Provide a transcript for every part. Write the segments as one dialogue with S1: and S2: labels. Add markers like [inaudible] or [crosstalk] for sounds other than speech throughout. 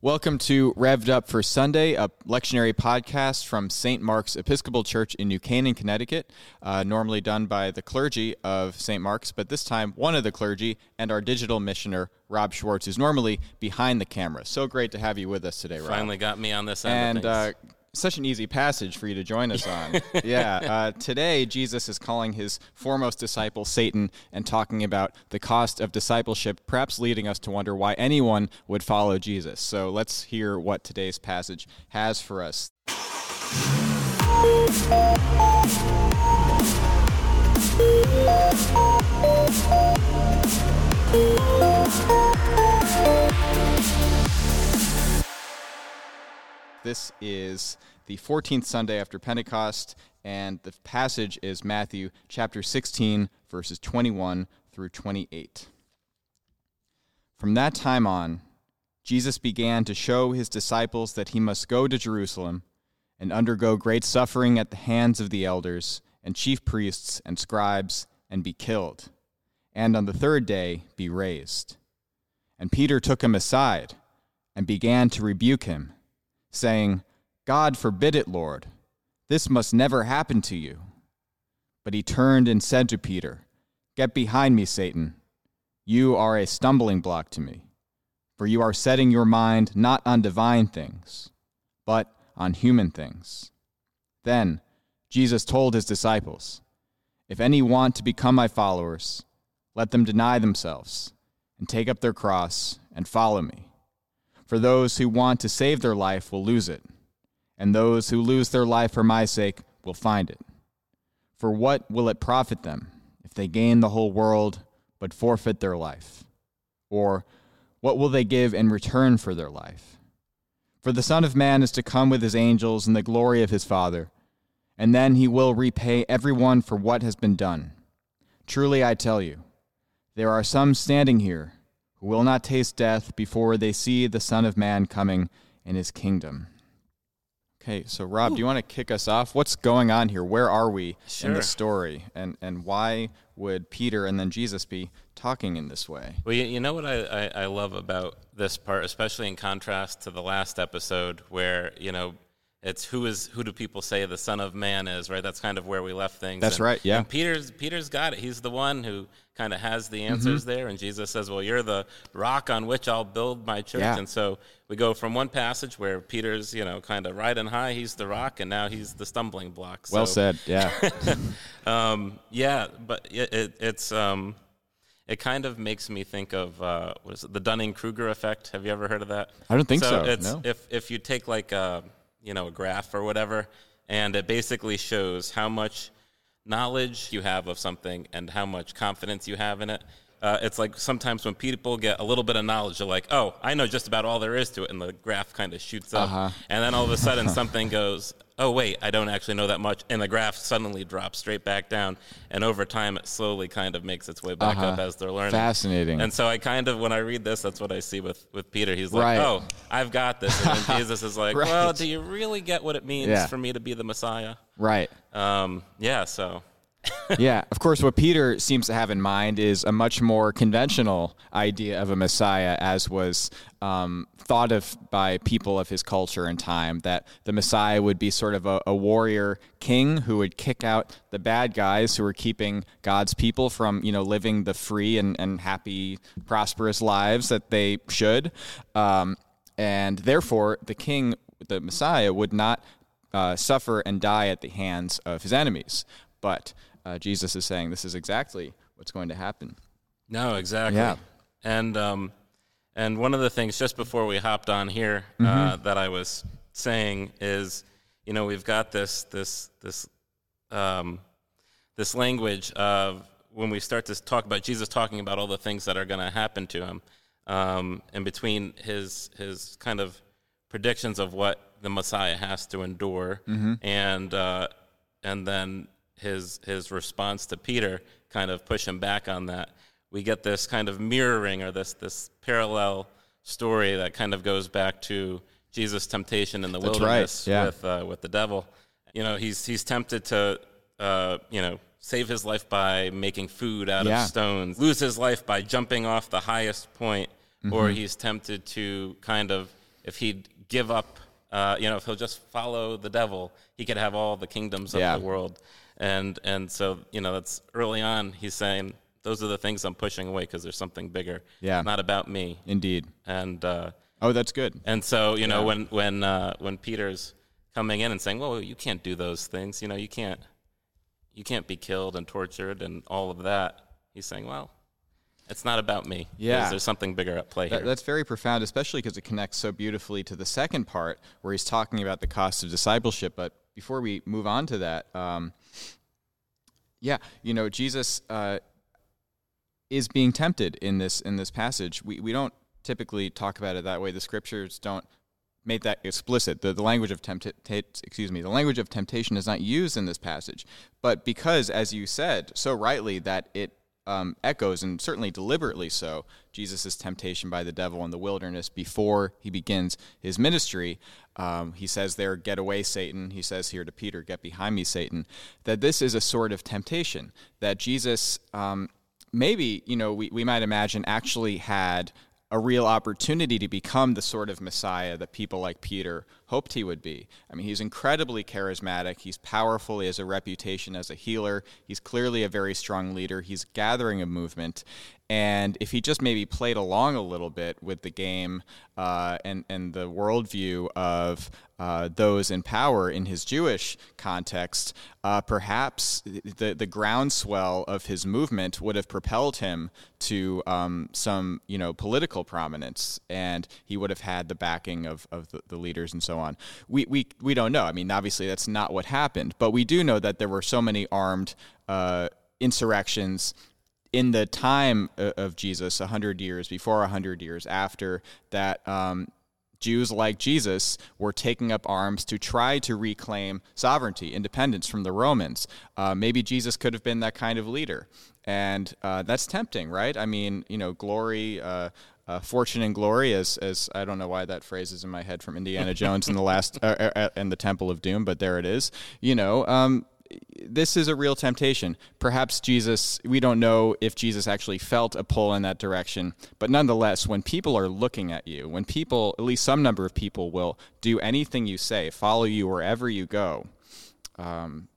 S1: Welcome to Rev'd Up for Sunday, a lectionary podcast from St. Mark's Episcopal Church in New Canaan, Connecticut, uh, normally done by the clergy of St. Mark's, but this time one of the clergy and our digital missioner, Rob Schwartz, who's normally behind the camera. So great to have you with us today, Rob.
S2: Finally got me on this end.
S1: And uh, such an easy passage for you to join us on. [laughs] yeah. Uh, today, Jesus is calling his foremost disciple Satan and talking about the cost of discipleship, perhaps leading us to wonder why anyone would follow Jesus. So let's hear what today's passage has for us. This is the 14th Sunday after Pentecost, and the passage is Matthew chapter 16, verses 21 through 28. From that time on, Jesus began to show his disciples that he must go to Jerusalem and undergo great suffering at the hands of the elders and chief priests and scribes and be killed, and on the third day be raised. And Peter took him aside and began to rebuke him saying, God forbid it, Lord. This must never happen to you. But he turned and said to Peter, Get behind me, Satan. You are a stumbling block to me, for you are setting your mind not on divine things, but on human things. Then Jesus told his disciples, If any want to become my followers, let them deny themselves and take up their cross and follow me. For those who want to save their life will lose it, and those who lose their life for my sake will find it. For what will it profit them if they gain the whole world but forfeit their life? Or what will they give in return for their life? For the Son of Man is to come with his angels in the glory of his Father, and then he will repay everyone for what has been done. Truly I tell you, there are some standing here who will not taste death before they see the Son of Man coming in his kingdom. Okay, so Rob, Ooh. do you want to kick us off? What's going on here? Where are we
S2: sure.
S1: in the story? And and why would Peter and then Jesus be talking in this way?
S2: Well, you, you know what I, I, I love about this part, especially in contrast to the last episode where, you know, it's who is who do people say the son of man is right that's kind of where we left things
S1: that's
S2: and,
S1: right yeah
S2: peter's peter's got it he's the one who kind of has the answers mm-hmm. there and jesus says well you're the rock on which i'll build my church yeah. and so we go from one passage where peter's you know kind of riding high he's the rock and now he's the stumbling block
S1: so, well said yeah [laughs]
S2: um, yeah but it, it, it's um, it kind of makes me think of uh, what is it, the Dunning Kruger effect. Have you ever heard of that?
S1: I don't think so.
S2: so. It's,
S1: no.
S2: If if you take like uh, you know, a graph or whatever, and it basically shows how much knowledge you have of something and how much confidence you have in it. Uh, it's like sometimes when people get a little bit of knowledge, they're like, "Oh, I know just about all there is to it," and the graph kind of shoots up, uh-huh. and then all of a sudden something goes, "Oh, wait, I don't actually know that much," and the graph suddenly drops straight back down, and over time it slowly kind of makes its way back uh-huh. up as they're learning.
S1: Fascinating.
S2: And so I kind of, when I read this, that's what I see with with Peter. He's like, right. "Oh, I've got this," and then [laughs] Jesus is like, right. "Well, do you really get what it means yeah. for me to be the Messiah?"
S1: Right.
S2: Um, yeah. So [laughs]
S1: yeah, of course, what Peter seems to have in mind is a much more conventional idea of a Messiah, as was um, thought of by people of his culture and time, that the Messiah would be sort of a, a, warrior king who would kick out the bad guys who were keeping God's people from, you know, living the free and, and happy, prosperous lives that they should. Um, and therefore, the king, the Messiah, would not uh, suffer and die at the hands of his enemies. But uh, Jesus is saying this is exactly what's going to happen.
S2: No, exactly.
S1: Yeah.
S2: And um, and one of the things just before we hopped on here uh, mm-hmm. that I was saying is, you know, we've got this this this um, this language of when we start to talk about Jesus talking about all the things that are going to happen to him, um, in between his his kind of predictions of what the Messiah has to endure, mm-hmm. and uh, and then his his response to Peter kind of push him back on that. We get this kind of mirroring or this this parallel story that kind of goes back to Jesus' temptation in the
S1: That's
S2: wilderness
S1: right. yeah.
S2: with uh, with the devil. You know, he's he's tempted to uh, you know save his life by making food out
S1: yeah.
S2: of stones, lose his life by jumping off the highest point, mm-hmm. or he's tempted to kind of if he'd give up, uh, you know, if he'll just follow the devil, he could have all the kingdoms of
S1: Yeah.
S2: the world. And and so you know that's early on. He's saying those are the things I'm pushing away because there's something bigger.
S1: Yeah.
S2: not about me.
S1: Indeed.
S2: And uh,
S1: Oh, that's good.
S2: and so you know
S1: Yeah.
S2: when when uh, when Peter's coming in and saying, "Well, you can't do those things. You know, you can't you can't be killed and tortured and all of that." He's saying, "Well, it's not about me.
S1: Yeah.
S2: there's something bigger at play
S1: That,
S2: here."
S1: that's very profound, especially because it connects so beautifully to the second part where he's talking about the cost of discipleship. But before we move on to that, um, yeah, you know, Jesus uh, is being tempted in this in this passage. We we don't typically talk about it that way. The scriptures don't make that explicit. The, the language of tempt excuse me, the language of temptation is not used in this passage. But because, as you said so rightly, that it um, echoes, and certainly deliberately so, Jesus' temptation by the devil in the wilderness before he begins his ministry. Um, he says there, Get away, Satan. He says here to Peter, Get behind me, Satan. That this is a sort of temptation that Jesus, um, maybe, you know, we, we might imagine actually had a real opportunity to become the sort of Messiah that people like Peter hoped he would be. I mean, he's incredibly charismatic. He's powerful. He has a reputation as a healer. He's clearly a very strong leader. He's gathering a movement. And if he just maybe played along a little bit with the game uh, and, and the worldview of uh, those in power in his Jewish context, uh, perhaps the, the groundswell of his movement would have propelled him to um, some you know political prominence, and he would have had the backing of, of the, the leaders and so on. We, we, we don't know. I mean, obviously, that's not what happened, but we do know that there were so many armed uh, insurrections in the time of Jesus, 100 years before, 100 years after, that um, Jews like Jesus were taking up arms to try to reclaim sovereignty, independence from the Romans. Uh, maybe Jesus could have been that kind of leader. And uh, that's tempting, right? I mean, you know, glory. Uh, uh, fortune and glory, as as I don't know why that phrase is in my head from Indiana Jones in the last [laughs] uh, uh, in the Temple of Doom, but there it is. You know, um, this is a real temptation. Perhaps Jesus, we don't know if Jesus actually felt a pull in that direction, but nonetheless, when people are looking at you, when people, at least some number of people, will do anything you say, follow you wherever you go, um,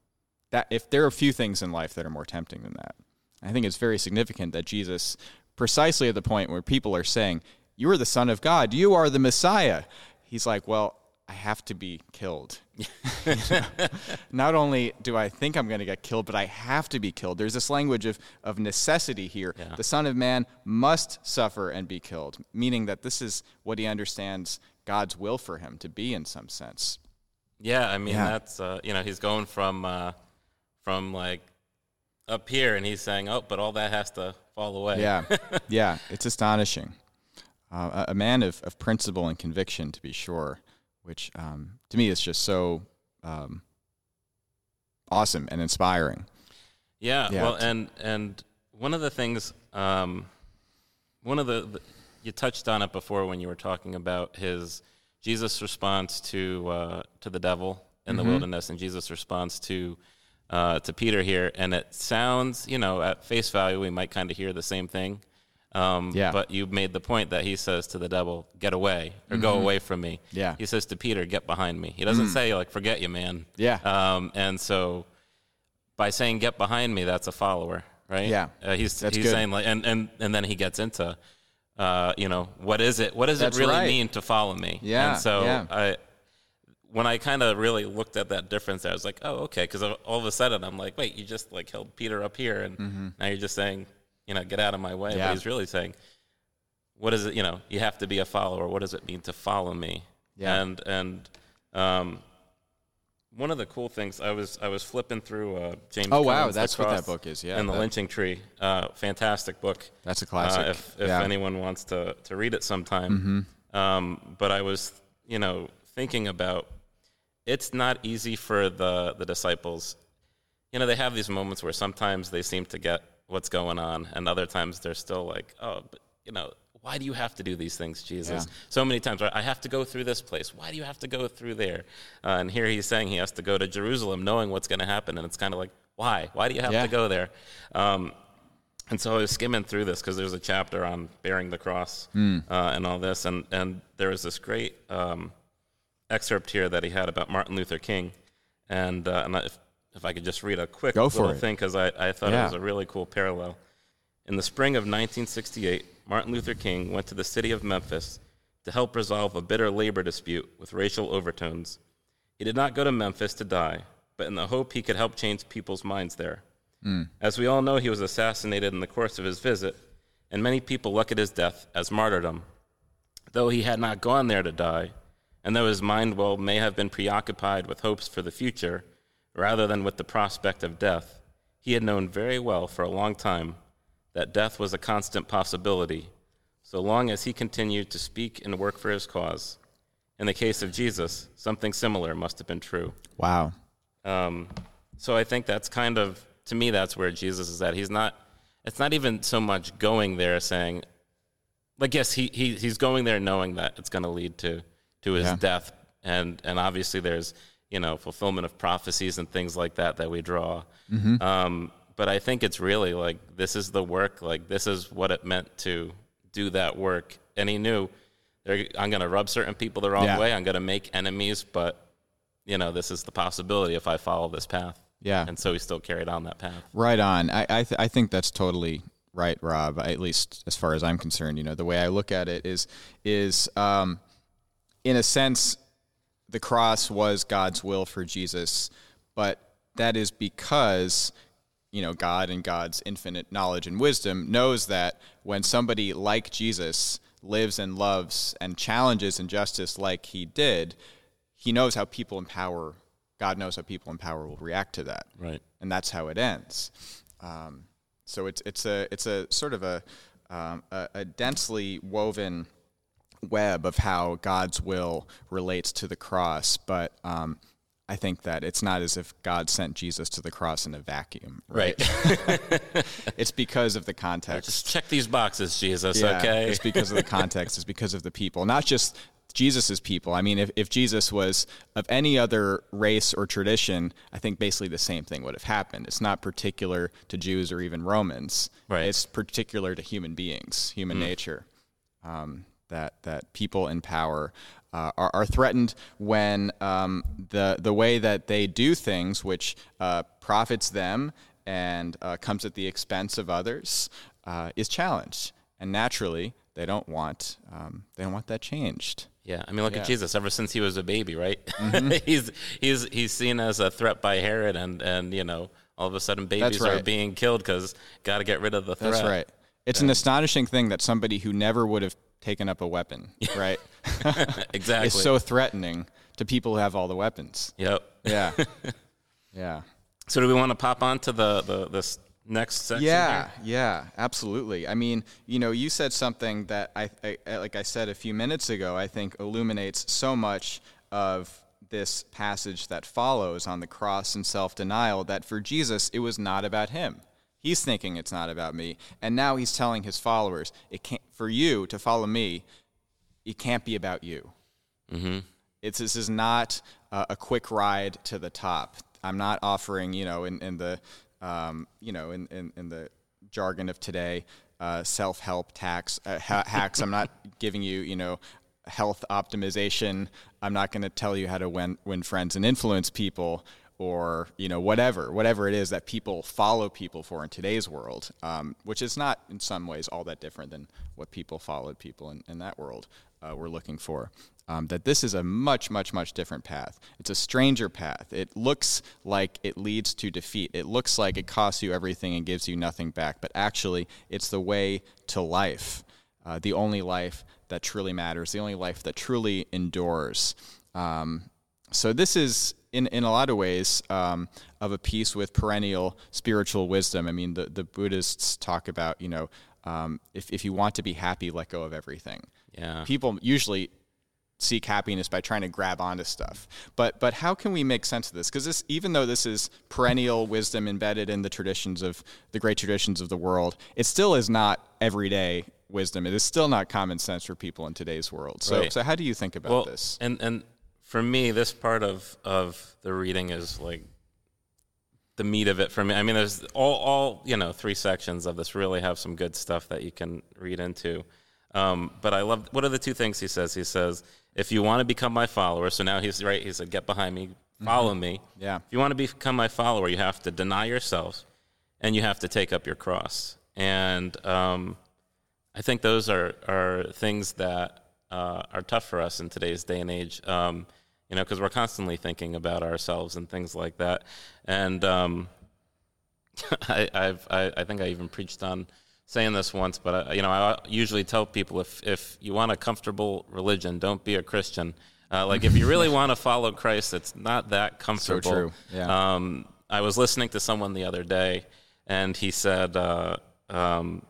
S1: that if there are a few things in life that are more tempting than that, I think it's very significant that Jesus, precisely at the point where people are saying, "You are the Son of God, you are the Messiah," he's like, "Well." I have to be killed. [laughs] Not only do I think I'm going to get killed, but I have to be killed. There's this language of, of necessity here.
S2: Yeah.
S1: The Son of Man must suffer and be killed, meaning that this is what he understands God's will for him to be in some sense.
S2: Yeah, I mean
S1: Yeah.
S2: that's uh, you know he's going from uh, from like up here, and he's saying, "Oh, but all that has to fall away."
S1: Yeah, [laughs] yeah, it's astonishing. Uh, a, a man of, of principle and conviction, to be sure, which um, to me is just so um, awesome and inspiring.
S2: Yeah,
S1: Yeah.
S2: well, and and one of the things, um, one of the, the you touched on it before when you were talking about his Jesus' response to uh, to the devil in
S1: Mm-hmm.
S2: the wilderness, and Jesus' response to uh, to Peter here, and it sounds, you know, at face value, we might kind of hear the same thing. Um,
S1: Yeah.
S2: But you made the point that he says to the devil, "Get away," or "Go away from me."
S1: Mm-hmm. Yeah. Mm.
S2: He says to Peter, "Get behind me." He doesn't say like, "Forget you, man."
S1: Yeah.
S2: Um, and so by saying "get behind me," that's a follower, right?
S1: Yeah.
S2: Uh, he's
S1: That's
S2: he's
S1: good.
S2: saying like, and and and then he gets into, uh, you know, what is it? What does
S1: That's
S2: it really
S1: right.
S2: mean to follow me?
S1: Yeah,
S2: And so
S1: yeah.
S2: I, when I kind of really looked at that difference, I was like, oh, okay, because all of a sudden I'm like, wait, you just like held Peter up here, and now you're just saying, you know, get out of my way.
S1: Mm-hmm. Yeah.
S2: But he's really saying, what is it? You know, you have to be a follower. What does it mean to follow me?
S1: Yeah.
S2: And and um, one of the cool things I was I was flipping through uh, James.
S1: Oh, wow, that's what that book is, yeah,
S2: and the
S1: that-
S2: lynching tree. Uh, fantastic book.
S1: That's a classic.
S2: Uh, if if
S1: Yeah. Mm-hmm.
S2: anyone wants to to read it sometime. Um, but I was you know thinking about it's not easy for the the disciples. You know they have these moments where sometimes they seem to get what's going on, and other times they're still like, oh, but you know. Why do you have to do these things, Jesus?
S1: Yeah.
S2: So many times, right? I have to go through this place. Why do you have to go through there? Uh, and here he's saying he has to go to Jerusalem, knowing what's going to happen, and it's kind of like, why? Why do you have
S1: Yeah.
S2: to go there? Um, and so I was skimming through this because there's a chapter on bearing the cross uh, and all this, and and there was this great um, excerpt here that he had about Martin Luther King, and and if if I could just read a quick
S1: Go
S2: little
S1: it.
S2: thing because I I thought
S1: Yeah.
S2: it was a really cool parallel. In the spring of 1968, Martin Luther King went to the city of Memphis to help resolve a bitter labor dispute with racial overtones. He did not go to Memphis to die, but in the hope he could help change people's minds there. Hmm. As we all know, he was assassinated in the course of his visit, and many people look at his death as martyrdom. Though he had not gone there to die, and though his mind well may have been preoccupied with hopes for the future rather than with the prospect of death, he had known very well for a long time that death was a constant possibility, so long as he continued to speak and work for his cause. In the case of Jesus, something similar must have been true.
S1: Wow.
S2: Um, so I think that's kind of to me that's where Jesus is at. He's not. It's not even so much going there saying, like yes, he, he he's going there knowing that it's going to lead to to his
S1: Yeah.
S2: death, and and obviously there's you know fulfillment of prophecies and things like that that we draw.
S1: Mm-hmm.
S2: Um, but I think it's really like this is the work. Like this is what it meant to do that work, and he knew. I'm going to rub certain people the wrong
S1: Yeah.
S2: way. I'm going to make enemies, but you know, this is the possibility if I follow this path.
S1: Yeah.
S2: And so he still carried on that path.
S1: Right on. I I, th- I think that's totally right, Rob. At least as far as I'm concerned, you know, the way I look at it is is um, in a sense, the cross was God's will for Jesus, but that is because you know God and God's infinite knowledge and wisdom knows that when somebody like Jesus lives and loves and challenges injustice like he did, he knows how people in power, God knows how people in power will react to that
S2: Right.
S1: and that's how it ends. Um, so it's it's a it's a sort of a um, a, a densely woven web of how God's will relates to the cross, but um, I think that it's not as if God sent Jesus to the cross in a vacuum, right? [laughs] it's because of the context.
S2: Just check these boxes, Jesus,
S1: Yeah,
S2: okay?
S1: It's because of the context. It's because of the people, not just Jesus's people. I mean, if, if Jesus was of any other race or tradition, I think basically the same thing would have happened. It's not particular to Jews or even Romans.
S2: Right.
S1: It's particular to human beings, human nature. Um, that that people in power uh, are, are threatened when um, the the way that they do things, which uh, profits them and uh, comes at the expense of others, uh, is challenged. And naturally, they don't want um, they don't want that changed.
S2: Yeah, I mean, look
S1: Yeah.
S2: at Jesus. Ever since he was a baby, right?
S1: Mm-hmm. [laughs]
S2: he's he's he's seen as a threat by Herod, and and you know, all of a sudden, babies are being killed because got to get rid of the threat.
S1: That's right. It's an astonishing thing that somebody who never would have taken up a weapon, [laughs] right, [laughs]
S2: Exactly.
S1: it's so threatening to people who have all the weapons.
S2: Yep.
S1: Yeah, [laughs] yeah.
S2: So, do we want to pop on to the the this next section?
S1: Yeah,
S2: here?
S1: yeah, absolutely. I mean, you know, you said something that I, I, I- like I said a few minutes ago, I think illuminates so much of this passage that follows on the cross and self denial that for Jesus, it was not about him. He's thinking it's not about me. And now he's telling his followers, it can't, for you to follow me, it can't be about you. It's this is not uh, a quick ride to the top. I'm not offering, you know, in, in the, um, you know, in, in, in the jargon of today, uh, self-help tax uh, ha- hacks. I'm not [laughs] giving you, you know, health optimization. I'm not going to tell you how to win, win friends and influence people, or you know, whatever, whatever it is that people follow people for in today's world, um, which is not in some ways all that different than what people followed people in, in that world uh, were looking for. Um, that this is a much, much, much different path. It's a stranger path. It looks like it leads to defeat. It looks like it costs you everything and gives you nothing back. But actually, it's the way to life, uh, the only life that truly matters, the only life that truly endures. Um, so this is, in, in a lot of ways, um, of a piece with perennial spiritual wisdom. I mean, the, the Buddhists talk about, you know, um, if, if you want to be happy, let go of everything
S2: Yeah.
S1: people usually seek happiness by trying to grab onto stuff. But but how can we make sense of this? Because this, even though this is perennial wisdom embedded in the traditions of the great traditions of the world, it still is not everyday wisdom. It is still not common sense for people in today's world. So
S2: Right.
S1: so how do you think about
S2: well,
S1: this?
S2: and and for me, this part of of the reading is like the meat of it for me. I mean, there's all, all you know, three sections of this really have some good stuff that you can read into. Um, but I love what are the two things he says? He says, if you want to become my follower, so now he's right. He said, get behind me, follow mm-hmm. me.
S1: Yeah.
S2: If you want to become my follower, you have to deny yourself, and you have to take up your cross. And um, I think those are are things that uh, are tough for us in today's day and age. Um, you know, because we're constantly thinking about ourselves and things like that. And um, [laughs] I, I've, I, I think I even preached on saying this once, but I, you know, I usually tell people if if you want a comfortable religion, don't be a Christian. Uh, like if you really [laughs] want to follow Christ, it's not that comfortable.
S1: So true. Yeah.
S2: Um, I was listening to someone the other day, and he said, uh, um,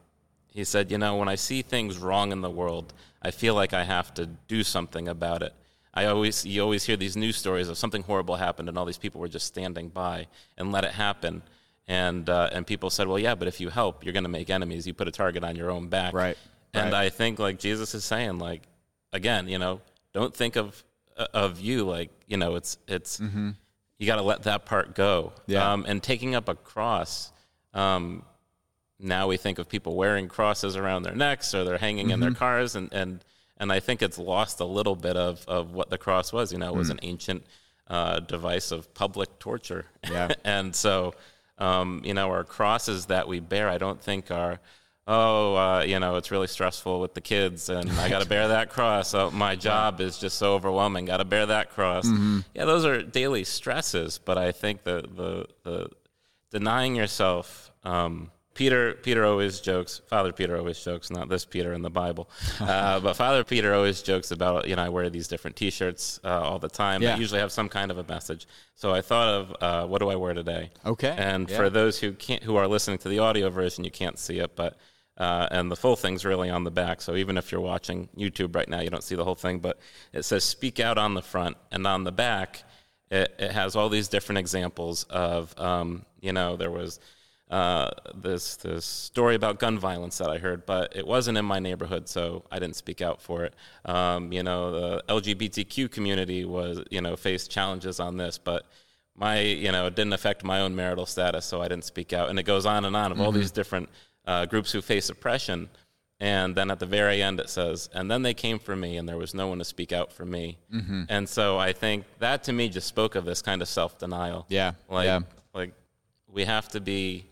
S2: he said, you know, when I see things wrong in the world, I feel like I have to do something about it. I always you always hear these news stories of something horrible happened and all these people were just standing by and let it happen. And uh, and people said, well, yeah, but if you help, you're going to make enemies. You put a target on your own back.
S1: Right.
S2: And
S1: right.
S2: I think like Jesus is saying, like again, you know, don't think of uh, of you like you know it's it's mm-hmm. you got to let that part go.
S1: Yeah.
S2: Um, and taking up a cross. Um, now we think of people wearing crosses around their necks or they're hanging mm-hmm. in their mm-hmm. cars and and and I think it's lost a little bit of, of what the cross was. You know, it was mm. an ancient uh, device of public torture.
S1: Yeah. [laughs]
S2: and so, um, you know, our crosses that we bear, I don't think are, oh, uh, you know, it's really stressful with the kids and I got to bear that cross. Oh, my job is just so overwhelming. Got to bear that cross. Mm-hmm. Yeah, those are daily stresses. But I think the, the, the denying yourself, um, Peter Peter always jokes. Father Peter always jokes, not this Peter in the Bible, [laughs] uh, but Father Peter always jokes about you know I wear these different T-shirts uh, all the time. Yeah. That usually have some kind of a message. So I thought of uh, what do I wear today?
S1: Okay.
S2: And
S1: yeah.
S2: for those who can't who are listening to the audio version, you can't see it, but uh, and the full thing's really on the back. So even if you're watching YouTube right now, you don't see the whole thing, but it says "Speak Out" on the front, and on the back, it, it has all these different examples of um, you know there was uh, this this story about gun violence that I heard, but it wasn't in my neighborhood, so I didn't speak out for it. Um, you know, the LGBTQ community was you know faced challenges on this, but my you know it didn't affect my own marital status, so I didn't speak out. And it goes on and on of mm-hmm. all these different uh, groups who face oppression. And then at the very end, it says, and then they came for me, and there was no one to speak out for me. Mm-hmm. And so I think that to me just spoke of this kind of self denial.
S1: Yeah.
S2: Like,
S1: yeah.
S2: like we have to be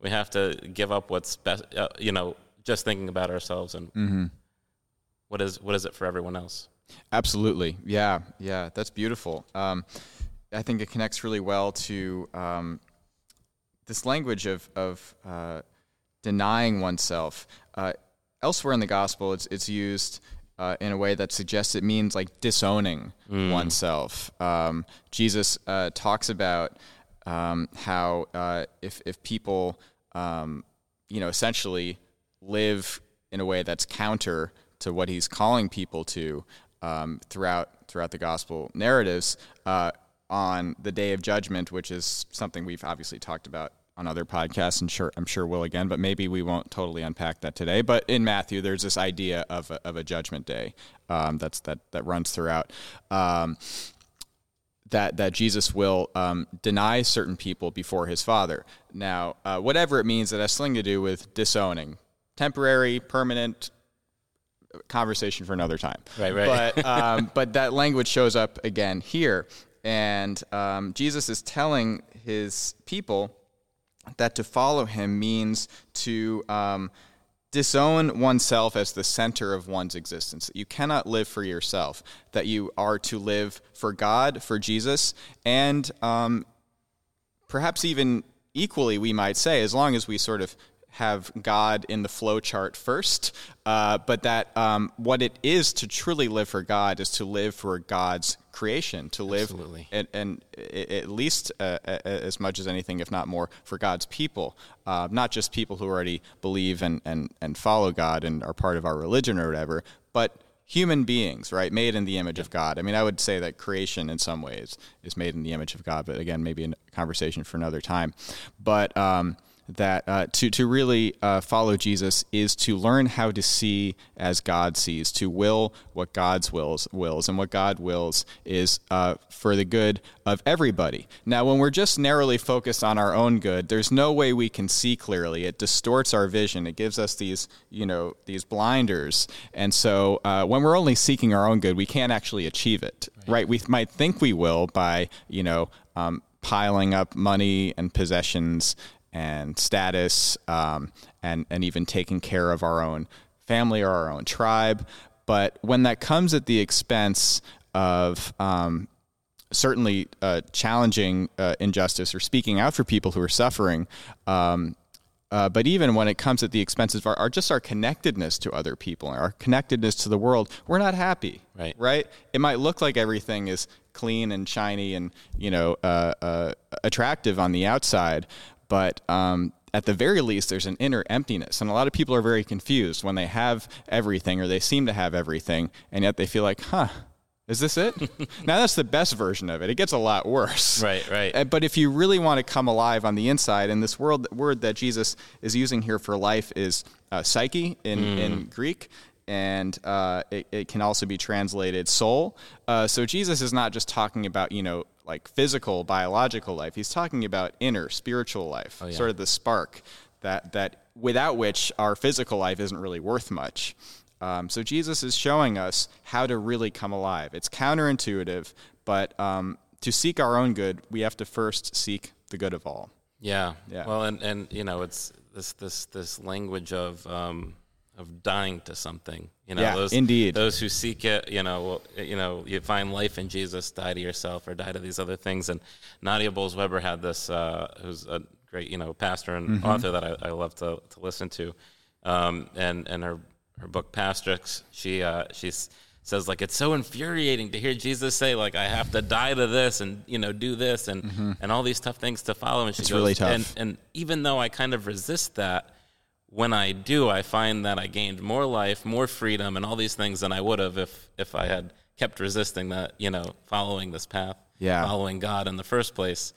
S2: we have to give up what's best. Uh, you know, just thinking about ourselves and mm-hmm. what is what is it for everyone else.
S1: Absolutely, yeah, yeah, that's beautiful. Um, I think it connects really well to um, this language of of uh, denying oneself. Uh, elsewhere in the gospel, it's it's used. Uh, in a way that suggests it means like disowning mm. oneself. Um, Jesus uh, talks about um, how uh, if if people um, you know, essentially live in a way that's counter to what he's calling people to um, throughout throughout the gospel narratives uh, on the day of judgment, which is something we've obviously talked about on other podcasts, and sure I'm sure will again, but maybe we won't totally unpack that today. But in Matthew, there's this idea of a, of a judgment day um, that's that that runs throughout. Um, that that Jesus will um, deny certain people before his Father. Now, uh, whatever it means, that has something to do with disowning, temporary, permanent. Conversation for another time.
S2: Right, right.
S1: But [laughs] um, but that language shows up again here, and um, Jesus is telling his people that to follow him means to um, disown oneself as the center of one's existence. that You cannot live for yourself, that you are to live for God, for Jesus, and um, perhaps even equally, we might say, as long as we sort of have God in the flow chart first, uh, but that um, what it is to truly live for God is to live for God's creation, to live, and, and, at least uh, as much as anything, if not more, for God's people, uh, not just people who already believe and, and, and follow God and are part of our religion or whatever, but human beings, right, made in the image of God. I mean, I would say that creation in some ways is made in the image of God, but again, maybe a conversation for another time. But um, that uh, to to really uh, follow Jesus is to learn how to see as God sees, to will what God's wills wills, and what God wills is uh, for the good of everybody. Now, when we're just narrowly focused on our own good, there's no way we can see clearly. It distorts our vision. It gives us these you know these blinders, and so uh, when we're only seeking our own good, we can't actually achieve it. Right? right? We might think we will by you know. Um, piling up money and possessions and status um, and, and even taking care of our own family or our own tribe. But when that comes at the expense of um, certainly uh, challenging uh, injustice or speaking out for people who are suffering, um, uh, but even when it comes at the expense of our, our, just our connectedness to other people, our connectedness to the world, we're not happy.
S2: Right.
S1: Right. It might look like everything is clean and shiny and you know uh, uh, attractive on the outside, but um, at the very least, there's an inner emptiness. And a lot of people are very confused when they have everything or they seem to have everything, and yet they feel like, huh, is this it? [laughs] now that's the best version of it. It gets a lot worse.
S2: Right, right.
S1: But if you really want to come alive on the inside, and this word, word that Jesus is using here for life is uh, psyche in, mm. in Greek, and uh, it, it, can also be translated soul. Uh, so Jesus is not just talking about you know like physical biological life. He's talking about inner spiritual life, oh, yeah. sort of the spark that that without which our physical life isn't really worth much. Um, so Jesus is showing us how to really come alive. It's counterintuitive, but um, to seek our own good, we have to first seek the good of all.
S2: Yeah. Yeah. Well, and and you know, it's this this this language of um, of dying to something. You know,
S1: yeah,
S2: those,
S1: indeed.
S2: Those who seek it, you know, you know, you find life in Jesus, die to yourself or die to these other things. And Nadia Bolz-Weber had this, uh, who's a great, you know, pastor and mm-hmm. author that I, I, love to, to listen to. Um, and, and her, her book, Pastrix, she, uh, she's, says like it's so infuriating to hear Jesus say like I have to die to this and you know do this and mm-hmm. and all these tough things to follow and she
S1: it's
S2: goes
S1: really tough.
S2: and and even though I kind of resist that when I do, I find that I gained more life, more freedom, and all these things than I would have if if I had kept resisting that, you know, following this path,
S1: yeah.
S2: following God in the first place.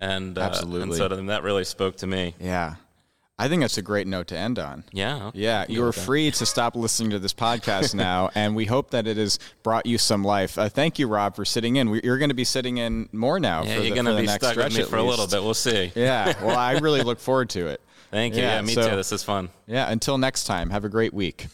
S2: And uh,
S1: absolutely,
S2: and so that really spoke to me.
S1: Yeah. I think that's a great note to end on.
S2: Yeah.
S1: Yeah. You are free to stop listening to this podcast [laughs] now, and we hope that it has brought you some life. Uh, thank you, Rob, for sitting in. We, you're going to be sitting in more now.
S2: Yeah,
S1: for
S2: you're
S1: going
S2: to be stuck with me for a little bit. We'll see.
S1: Yeah. Well, I really look forward to it.
S2: Thank you. Yeah, yeah me so, too. This is fun.
S1: Yeah. Until next time, have a great week.